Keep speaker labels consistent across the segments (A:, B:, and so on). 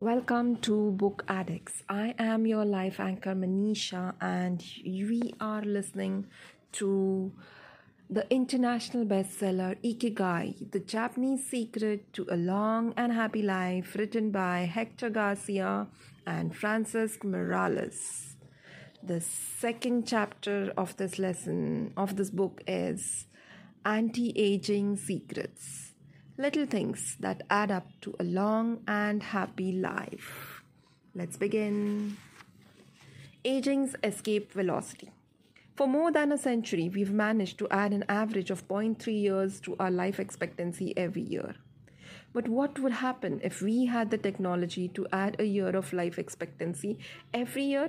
A: Welcome to Book Addicts. I am your life anchor Manisha, and we are listening to the international bestseller Ikigai The Japanese Secret to a Long and Happy Life, written by Hector Garcia and Francisco Morales. The second chapter of this lesson, of this book, is Anti Aging Secrets little things that add up to a long and happy life. Let's begin. Aging's escape velocity. For more than a century, we've managed to add an average of 0.3 years to our life expectancy every year. But what would happen if we had the technology to add a year of life expectancy every year?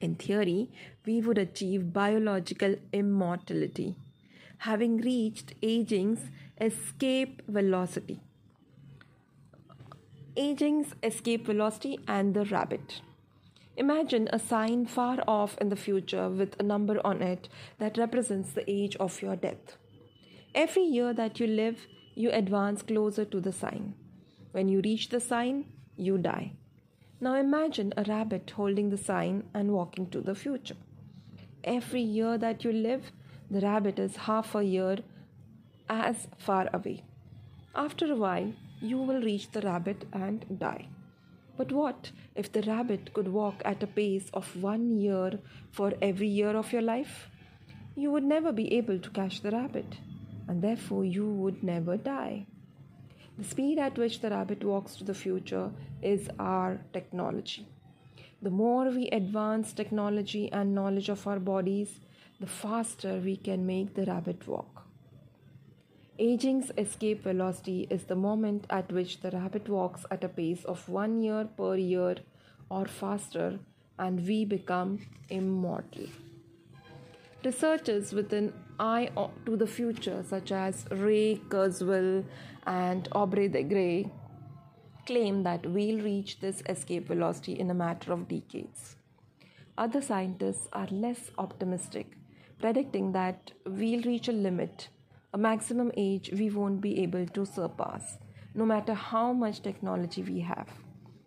A: In theory, we would achieve biological immortality, having reached aging's escape velocity. Aging's escape velocity and the rabbit. Imagine a sign far off in the future with a number on it that represents the age of your death. Every year that you live, you advance closer to the sign. When you reach the sign, you die. Now imagine a rabbit holding the sign and walking to the future. Every year that you live, the rabbit is half a year as far away. After a while, you will reach the rabbit and die. But what if the rabbit could walk at a pace of one year for every year of your life? You would never be able to catch the rabbit, and therefore you would never die. The speed at which the rabbit walks to the future is our technology. The more we advance technology and knowledge of our bodies, the faster we can make the rabbit walk. Aging's escape velocity is the moment at which the rabbit walks at a pace of one year per year or faster, and we become immortal. Researchers with an eye to the future, such as Ray Kurzweil and Aubrey de Grey, claim that we'll reach this escape velocity in a matter of decades. Other scientists are less optimistic, predicting that we'll reach a limit a maximum age we won't be able to surpass, no matter how much technology we have.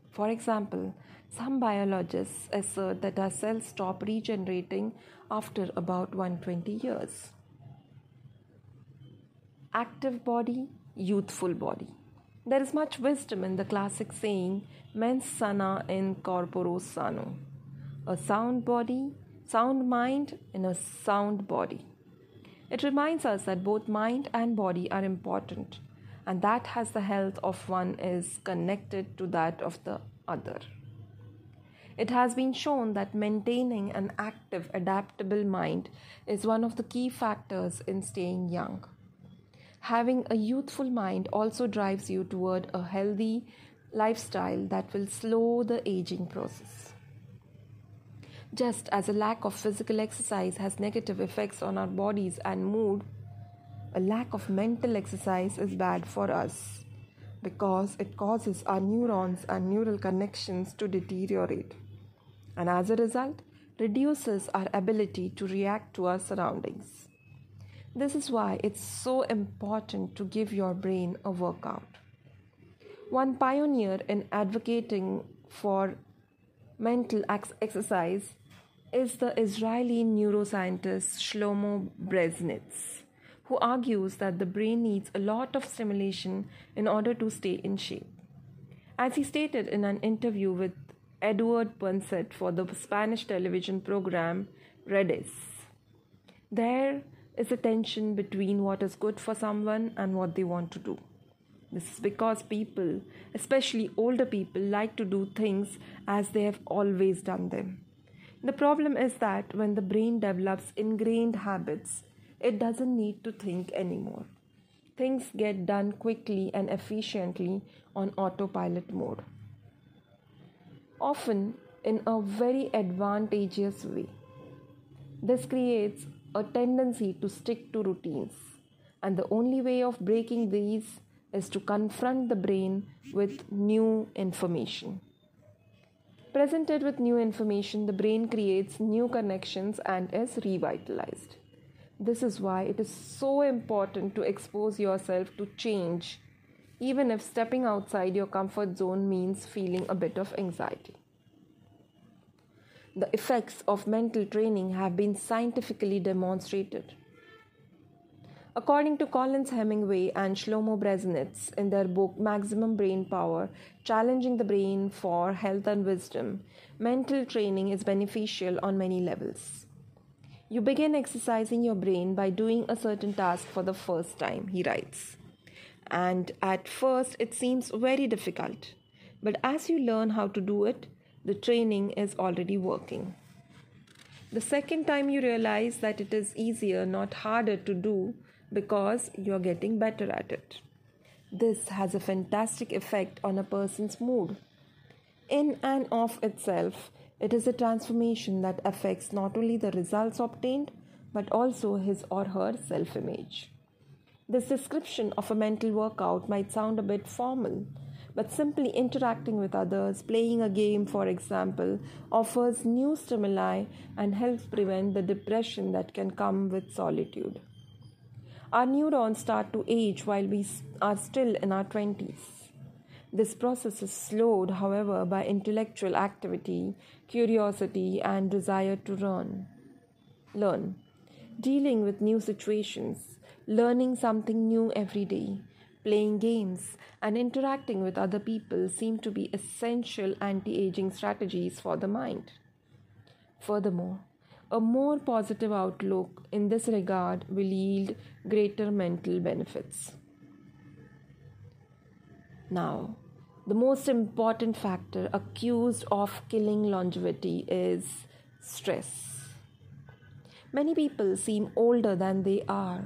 A: For example, some biologists assert that our cells stop regenerating after about 120 years. Active body, youthful body. There is much wisdom in the classic saying, mens sana in corpore sano. A sound body, sound mind in a sound body. It reminds us that both mind and body are important and that as the health of one is connected to that of the other. It has been shown that maintaining an active, adaptable mind is one of the key factors in staying young. Having a youthful mind also drives you toward a healthy lifestyle that will slow the aging process. Just as a lack of physical exercise has negative effects on our bodies and mood, a lack of mental exercise is bad for us because it causes our neurons and neural connections to deteriorate, and as a result, reduces our ability to react to our surroundings. This is why it's so important to give your brain a workout. One pioneer in advocating for mental exercise is the Israeli neuroscientist Shlomo Breznitz, who argues that the brain needs a lot of stimulation in order to stay in shape. As he stated in an interview with Edward Punset for the Spanish television program Redes, there is a tension between what is good for someone and what they want to do. This is because people, especially older people, like to do things as they have always done them. The problem is that when the brain develops ingrained habits, it doesn't need to think anymore. Things get done quickly and efficiently on autopilot mode. Often in a very advantageous way. This creates a tendency to stick to routines, and the only way of breaking these is to confront the brain with new information. Presented with new information, the brain creates new connections and is revitalized. This is why it is so important to expose yourself to change even if stepping outside your comfort zone means feeling a bit of anxiety. The effects of mental training have been scientifically demonstrated. According to Collins Hemingway and Shlomo Breznitz in their book Maximum Brain Power Challenging the Brain for Health and Wisdom, mental training is beneficial on many levels. You begin exercising your brain by doing a certain task for the first time, he writes. And at first, it seems very difficult. But as you learn how to do it, the training is already working. The second time you realize that it is easier, not harder to do because you're getting better at it. This has a fantastic effect on a person's mood. In and of itself, it is a transformation that affects not only the results obtained but also his or her self image. This description of a mental workout might sound a bit formal, but simply interacting with others, playing a game, for example, offers new stimuli and helps prevent the depression that can come with solitude. Our neurons start to age while we are still in our 20s. This process is slowed, however, by intellectual activity, curiosity, and desire to learn. Learn. Dealing with new situations, learning something new every day, playing games, and interacting with other people seem to be essential anti aging strategies for the mind. Furthermore, a more positive outlook in this regard will yield greater mental benefits. Now, the most important factor accused of killing longevity is stress. Many people seem older than they are.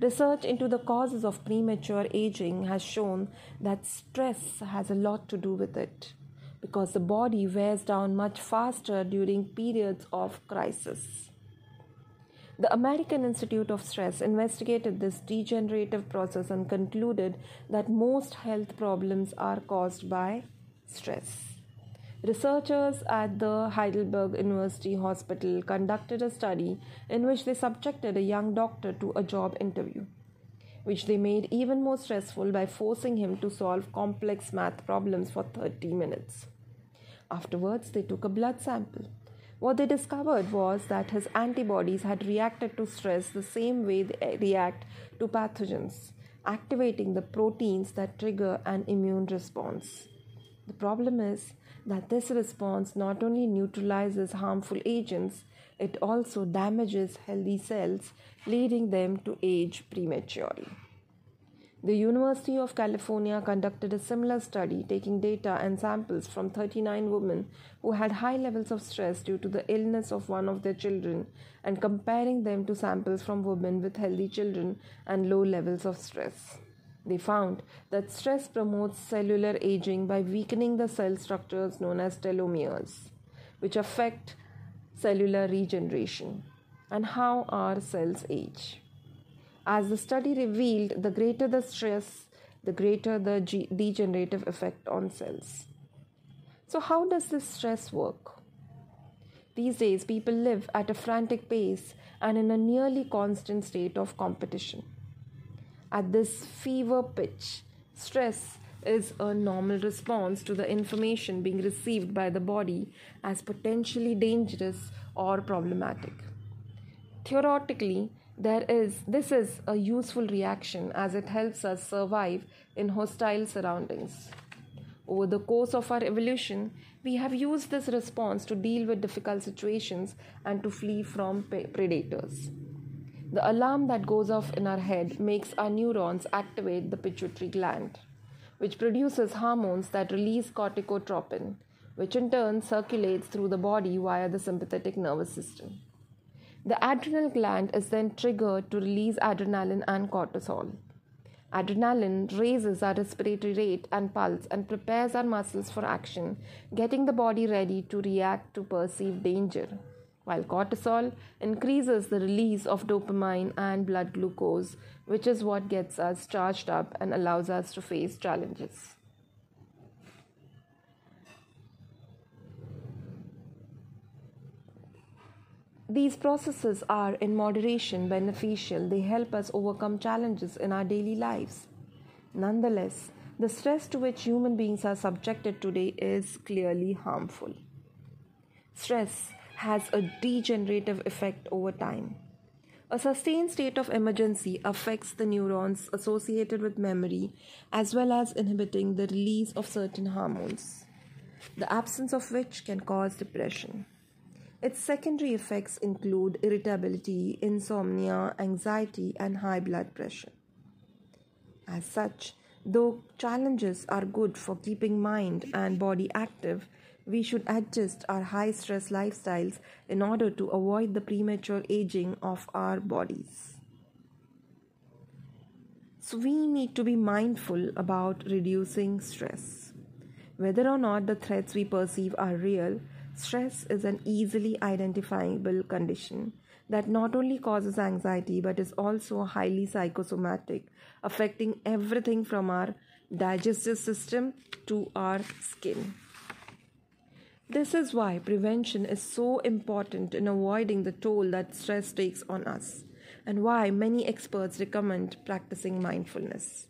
A: Research into the causes of premature aging has shown that stress has a lot to do with it because the body wears down much faster during periods of crisis. The American Institute of Stress investigated this degenerative process and concluded that most health problems are caused by stress. Researchers at the Heidelberg University Hospital conducted a study in which they subjected a young doctor to a job interview, which they made even more stressful by forcing him to solve complex math problems for 30 minutes. Afterwards, they took a blood sample. What they discovered was that his antibodies had reacted to stress the same way they eh, react to pathogens, activating the proteins that trigger an immune response. The problem is that this response not only neutralizes harmful agents, it also damages healthy cells, leading them to age prematurely. The University of California conducted a similar study, taking data and samples from 39 women who had high levels of stress due to the illness of one of their children and comparing them to samples from women with healthy children and low levels of stress. They found that stress promotes cellular aging by weakening the cell structures known as telomeres, which affect cellular regeneration. And how our cells age? As the study revealed, the greater the stress, the greater the G- degenerative effect on cells. So, how does this stress work? These days, people live at a frantic pace and in a nearly constant state of competition. At this fever pitch, stress is a normal response to the information being received by the body as potentially dangerous or problematic. Theoretically, there is this is a useful reaction as it helps us survive in hostile surroundings. Over the course of our evolution we have used this response to deal with difficult situations and to flee from predators. The alarm that goes off in our head makes our neurons activate the pituitary gland which produces hormones that release corticotropin which in turn circulates through the body via the sympathetic nervous system the adrenal gland is then triggered to release adrenaline and cortisol. Adrenaline raises our respiratory rate and pulse and prepares our muscles for action, getting the body ready to react to perceived danger. While cortisol increases the release of dopamine and blood glucose, which is what gets us charged up and allows us to face challenges. These processes are, in moderation, beneficial. They help us overcome challenges in our daily lives. Nonetheless, the stress to which human beings are subjected today is clearly harmful. Stress has a degenerative effect over time. A sustained state of emergency affects the neurons associated with memory as well as inhibiting the release of certain hormones, the absence of which can cause depression. Its secondary effects include irritability, insomnia, anxiety, and high blood pressure. As such, though challenges are good for keeping mind and body active, we should adjust our high stress lifestyles in order to avoid the premature aging of our bodies. So, we need to be mindful about reducing stress. Whether or not the threats we perceive are real, stress is an easily identifiable condition that not only causes anxiety but is also highly psychosomatic, affecting everything from our digestive system to our skin. This is why prevention is so important in avoiding the toll that stress takes on us, and why many experts recommend practicing mindfulness.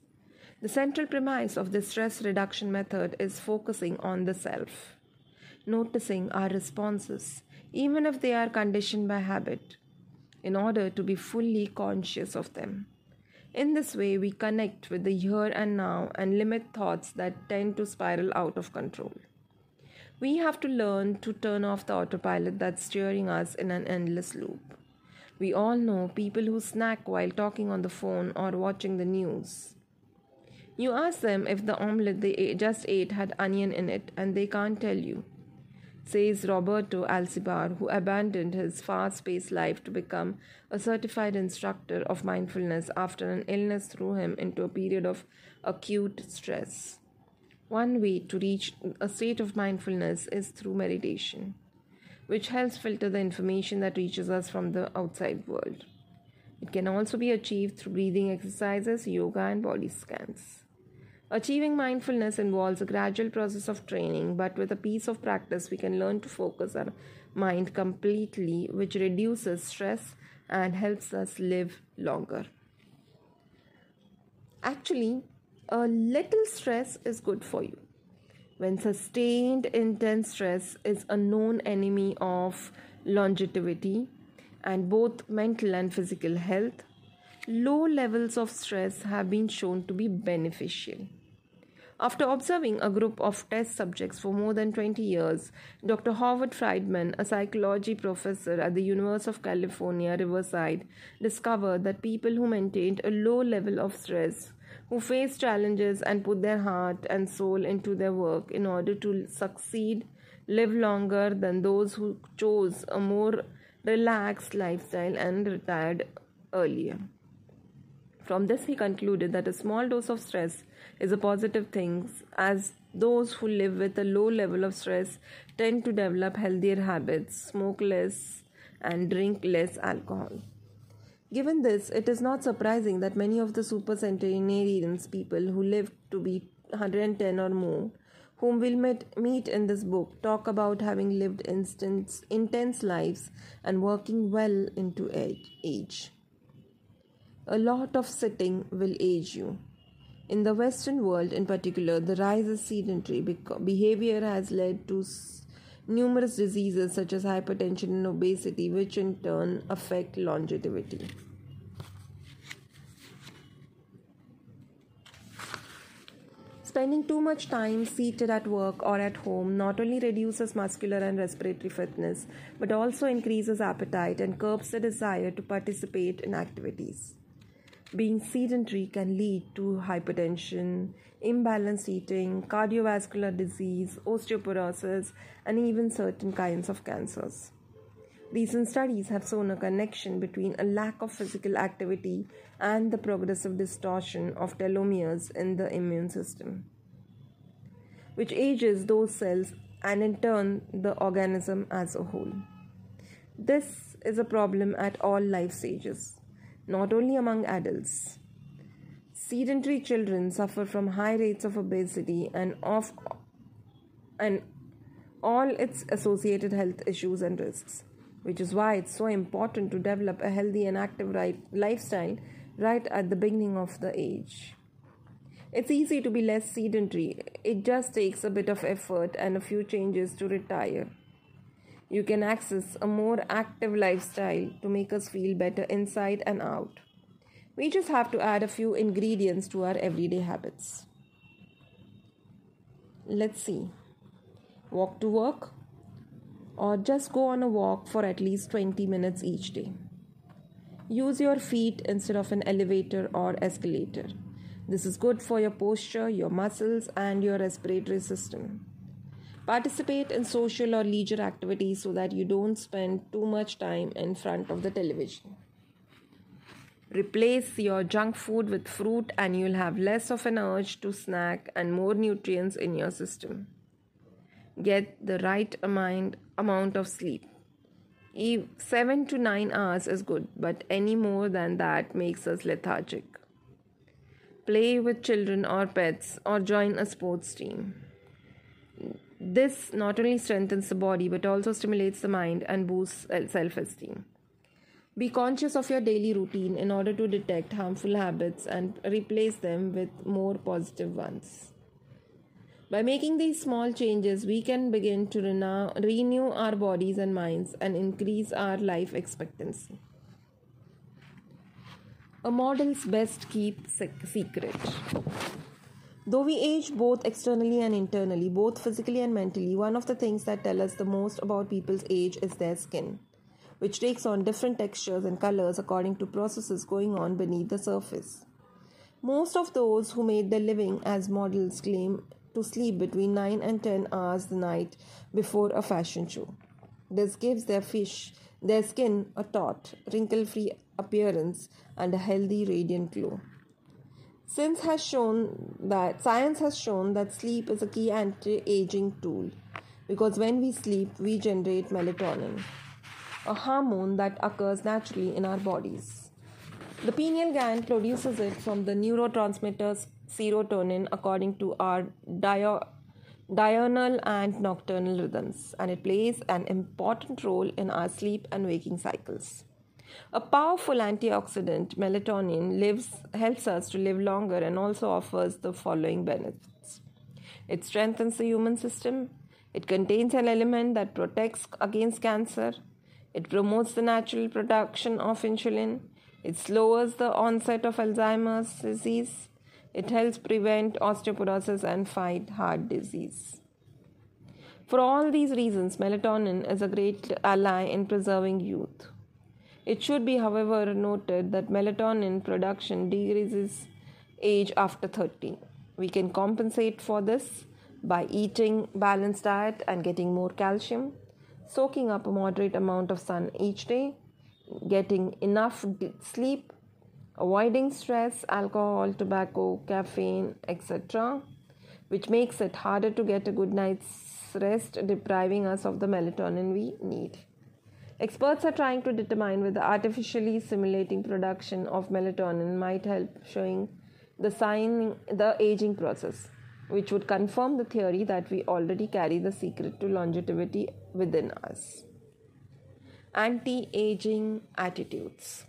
A: The central premise of the stress reduction method is focusing on the self, noticing our responses, even if they are conditioned by habit, in order to be fully conscious of them. In this way, we connect with the here and now and limit thoughts that tend to spiral out of control. We have to learn to turn off the autopilot that's steering us in an endless loop. We all know people who snack while talking on the phone or watching the news. You ask them if the omelette they just ate had onion in it, and they can't tell you, says Roberto Alcibar, who abandoned his fast paced life to become a certified instructor of mindfulness after an illness threw him into a period of acute stress. One way to reach a state of mindfulness is through meditation, which helps filter the information that reaches us from the outside world. It can also be achieved through breathing exercises, yoga, and body scans. Achieving mindfulness involves a gradual process of training, but with a piece of practice, we can learn to focus our mind completely, which reduces stress and helps us live longer. Actually, a little stress is good for you. When sustained intense stress is a known enemy of longevity and both mental and physical health, low levels of stress have been shown to be beneficial. After observing a group of test subjects for more than 20 years, Dr. Howard Friedman, a psychology professor at the University of California, Riverside, discovered that people who maintained a low level of stress who face challenges and put their heart and soul into their work in order to succeed live longer than those who chose a more relaxed lifestyle and retired earlier. From this, he concluded that a small dose of stress is a positive thing, as those who live with a low level of stress tend to develop healthier habits, smoke less, and drink less alcohol. Given this, it is not surprising that many of the super centenarians, people who live to be 110 or more, whom we'll meet, meet in this book, talk about having lived instance, intense lives and working well into age. A lot of sitting will age you. In the Western world, in particular, the rise of sedentary behavior has led to numerous diseases such as hypertension and obesity, which in turn affect longevity. Spending too much time seated at work or at home not only reduces muscular and respiratory fitness but also increases appetite and curbs the desire to participate in activities. Being sedentary can lead to hypertension, imbalanced eating, cardiovascular disease, osteoporosis, and even certain kinds of cancers. Recent studies have shown a connection between a lack of physical activity and the progressive distortion of telomeres in the immune system, which ages those cells and in turn the organism as a whole. This is a problem at all life stages not only among adults. Sedentary children suffer from high rates of obesity and of and all its associated health issues and risks, which is why it's so important to develop a healthy and active right, lifestyle right at the beginning of the age. It's easy to be less sedentary. It just takes a bit of effort and a few changes to retire. You can access a more active lifestyle to make us feel better inside and out. We just have to add a few ingredients to our everyday habits. Let's see. Walk to work, or just go on a walk for at least 20 minutes each day. Use your feet instead of an elevator or escalator. This is good for your posture, your muscles, and your respiratory system. Participate in social or leisure activities so that you don't spend too much time in front of the television. Replace your junk food with fruit, and you'll have less of an urge to snack and more nutrients in your system. Get the right amount, amount of sleep. 7 to 9 hours is good, but any more than that makes us lethargic play with children or pets, or join a sports team. This not only strengthens the body but also stimulates the mind and boosts self esteem. Be conscious of your daily routine in order to detect harmful habits and replace them with more positive ones. By making these small changes, we can begin to renew our bodies and minds and increase our life expectancy. A model's best keep secret. Though we age both externally and internally, both physically and mentally, one of the things that tell us the most about people's age is their skin, which takes on different textures and colors according to processes going on beneath the surface. Most of those who made their living as models claim to sleep between 9 and 10 hours the night before a fashion show. This gives their fish their skin a taut, wrinkle free appearance and a healthy, radiant glow. Since has shown that science has shown that sleep is a key anti-aging tool because when we sleep we generate melatonin, a hormone that occurs naturally in our bodies. The pineal gland produces it from the neurotransmitters serotonin according to our diurnal and nocturnal rhythms, and it plays an important role in our sleep and waking cycles. A powerful antioxidant, melatonin, lives, helps us to live longer and also offers the following benefits. It strengthens the human system. It contains an element that protects against cancer. It promotes the natural production of insulin. It slows the onset of Alzheimer's disease. It helps prevent osteoporosis and fight heart disease. For all these reasons, melatonin is a great ally in preserving youth. It should be, however, noted that melatonin production decreases age after 30. We can compensate for this by eating balanced diet and getting more calcium, soaking up a moderate amount of sun each day, getting enough sleep, avoiding stress, alcohol, tobacco, caffeine, etc., which makes it harder to get a good night's rest, depriving us of the melatonin we need. Experts are trying to determine whether artificially simulating production of melatonin might help showing the sign the aging process, which would confirm the theory that we already carry the secret to longevity within us. Anti-aging attitudes.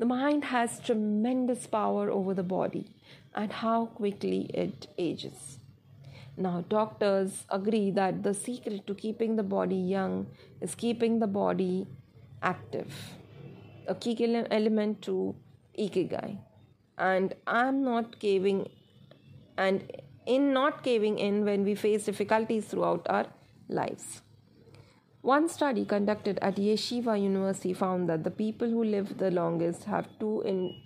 A: The mind has tremendous power over the body and how quickly it ages. Now, doctors agree that the secret to keeping the body young is keeping the body active, a key element to ikigai. And I'm not caving, and in not caving in when we face difficulties throughout our lives. One study conducted at Yeshiva University found that the people who live the longest have two in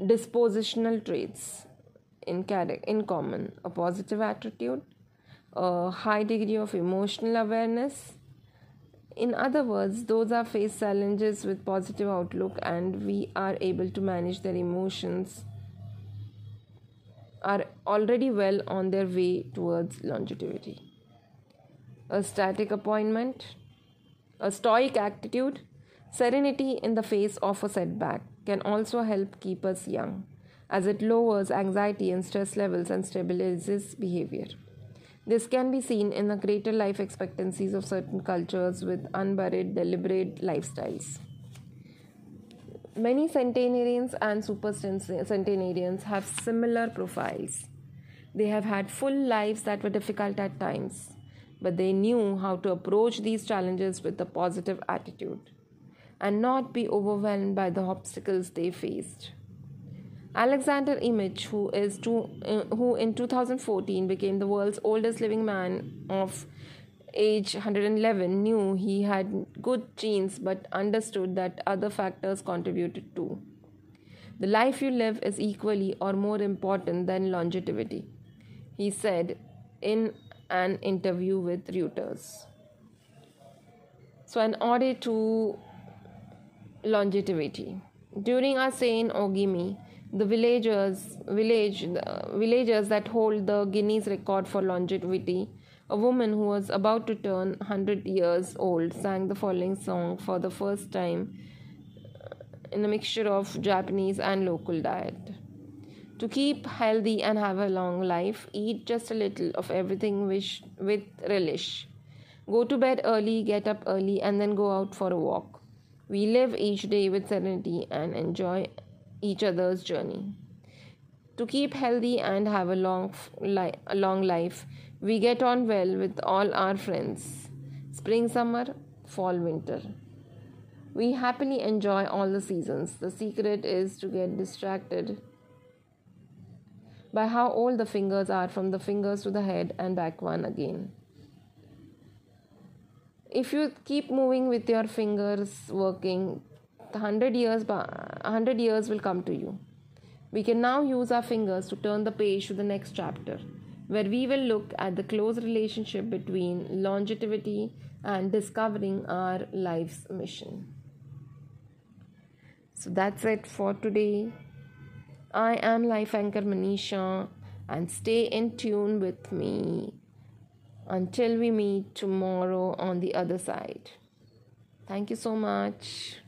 A: dispositional traits in, in common a positive attitude, a high degree of emotional awareness. In other words, those are face challenges with positive outlook and we are able to manage their emotions are already well on their way towards longevity. A static appointment a stoic attitude, serenity in the face of a setback can also help keep us young, as it lowers anxiety and stress levels and stabilizes behavior. This can be seen in the greater life expectancies of certain cultures with unburied, deliberate lifestyles. Many centenarians and super centenarians have similar profiles. They have had full lives that were difficult at times, but they knew how to approach these challenges with a positive attitude and not be overwhelmed by the obstacles they faced. Alexander Imich, who is to, uh, who in 2014 became the world's oldest living man of age 111, knew he had good genes but understood that other factors contributed too. The life you live is equally or more important than longevity, he said in an interview with Reuters. So, an ode to longevity. During our stay in Ogimi, the villagers, village, the villagers that hold the Guinness record for longevity, a woman who was about to turn 100 years old sang the following song for the first time uh, in a mixture of Japanese and local diet. To keep healthy and have a long life, eat just a little of everything wish, with relish. Go to bed early, get up early, and then go out for a walk. We live each day with serenity and enjoy each other's journey. To keep healthy and have a long, a long life, we get on well with all our friends. Spring, summer, fall, winter. We happily enjoy all the seasons. The secret is to get distracted by how old the fingers are from the fingers to the head and back one again. If you keep moving with your fingers working, 100 years 100 years will come to you. We can now use our fingers to turn the page to the next chapter where we will look at the close relationship between longevity and discovering our life's mission. So that's it for today. I am Life Anchor Manisha and stay in tune with me until we meet tomorrow on the other side. Thank you so much.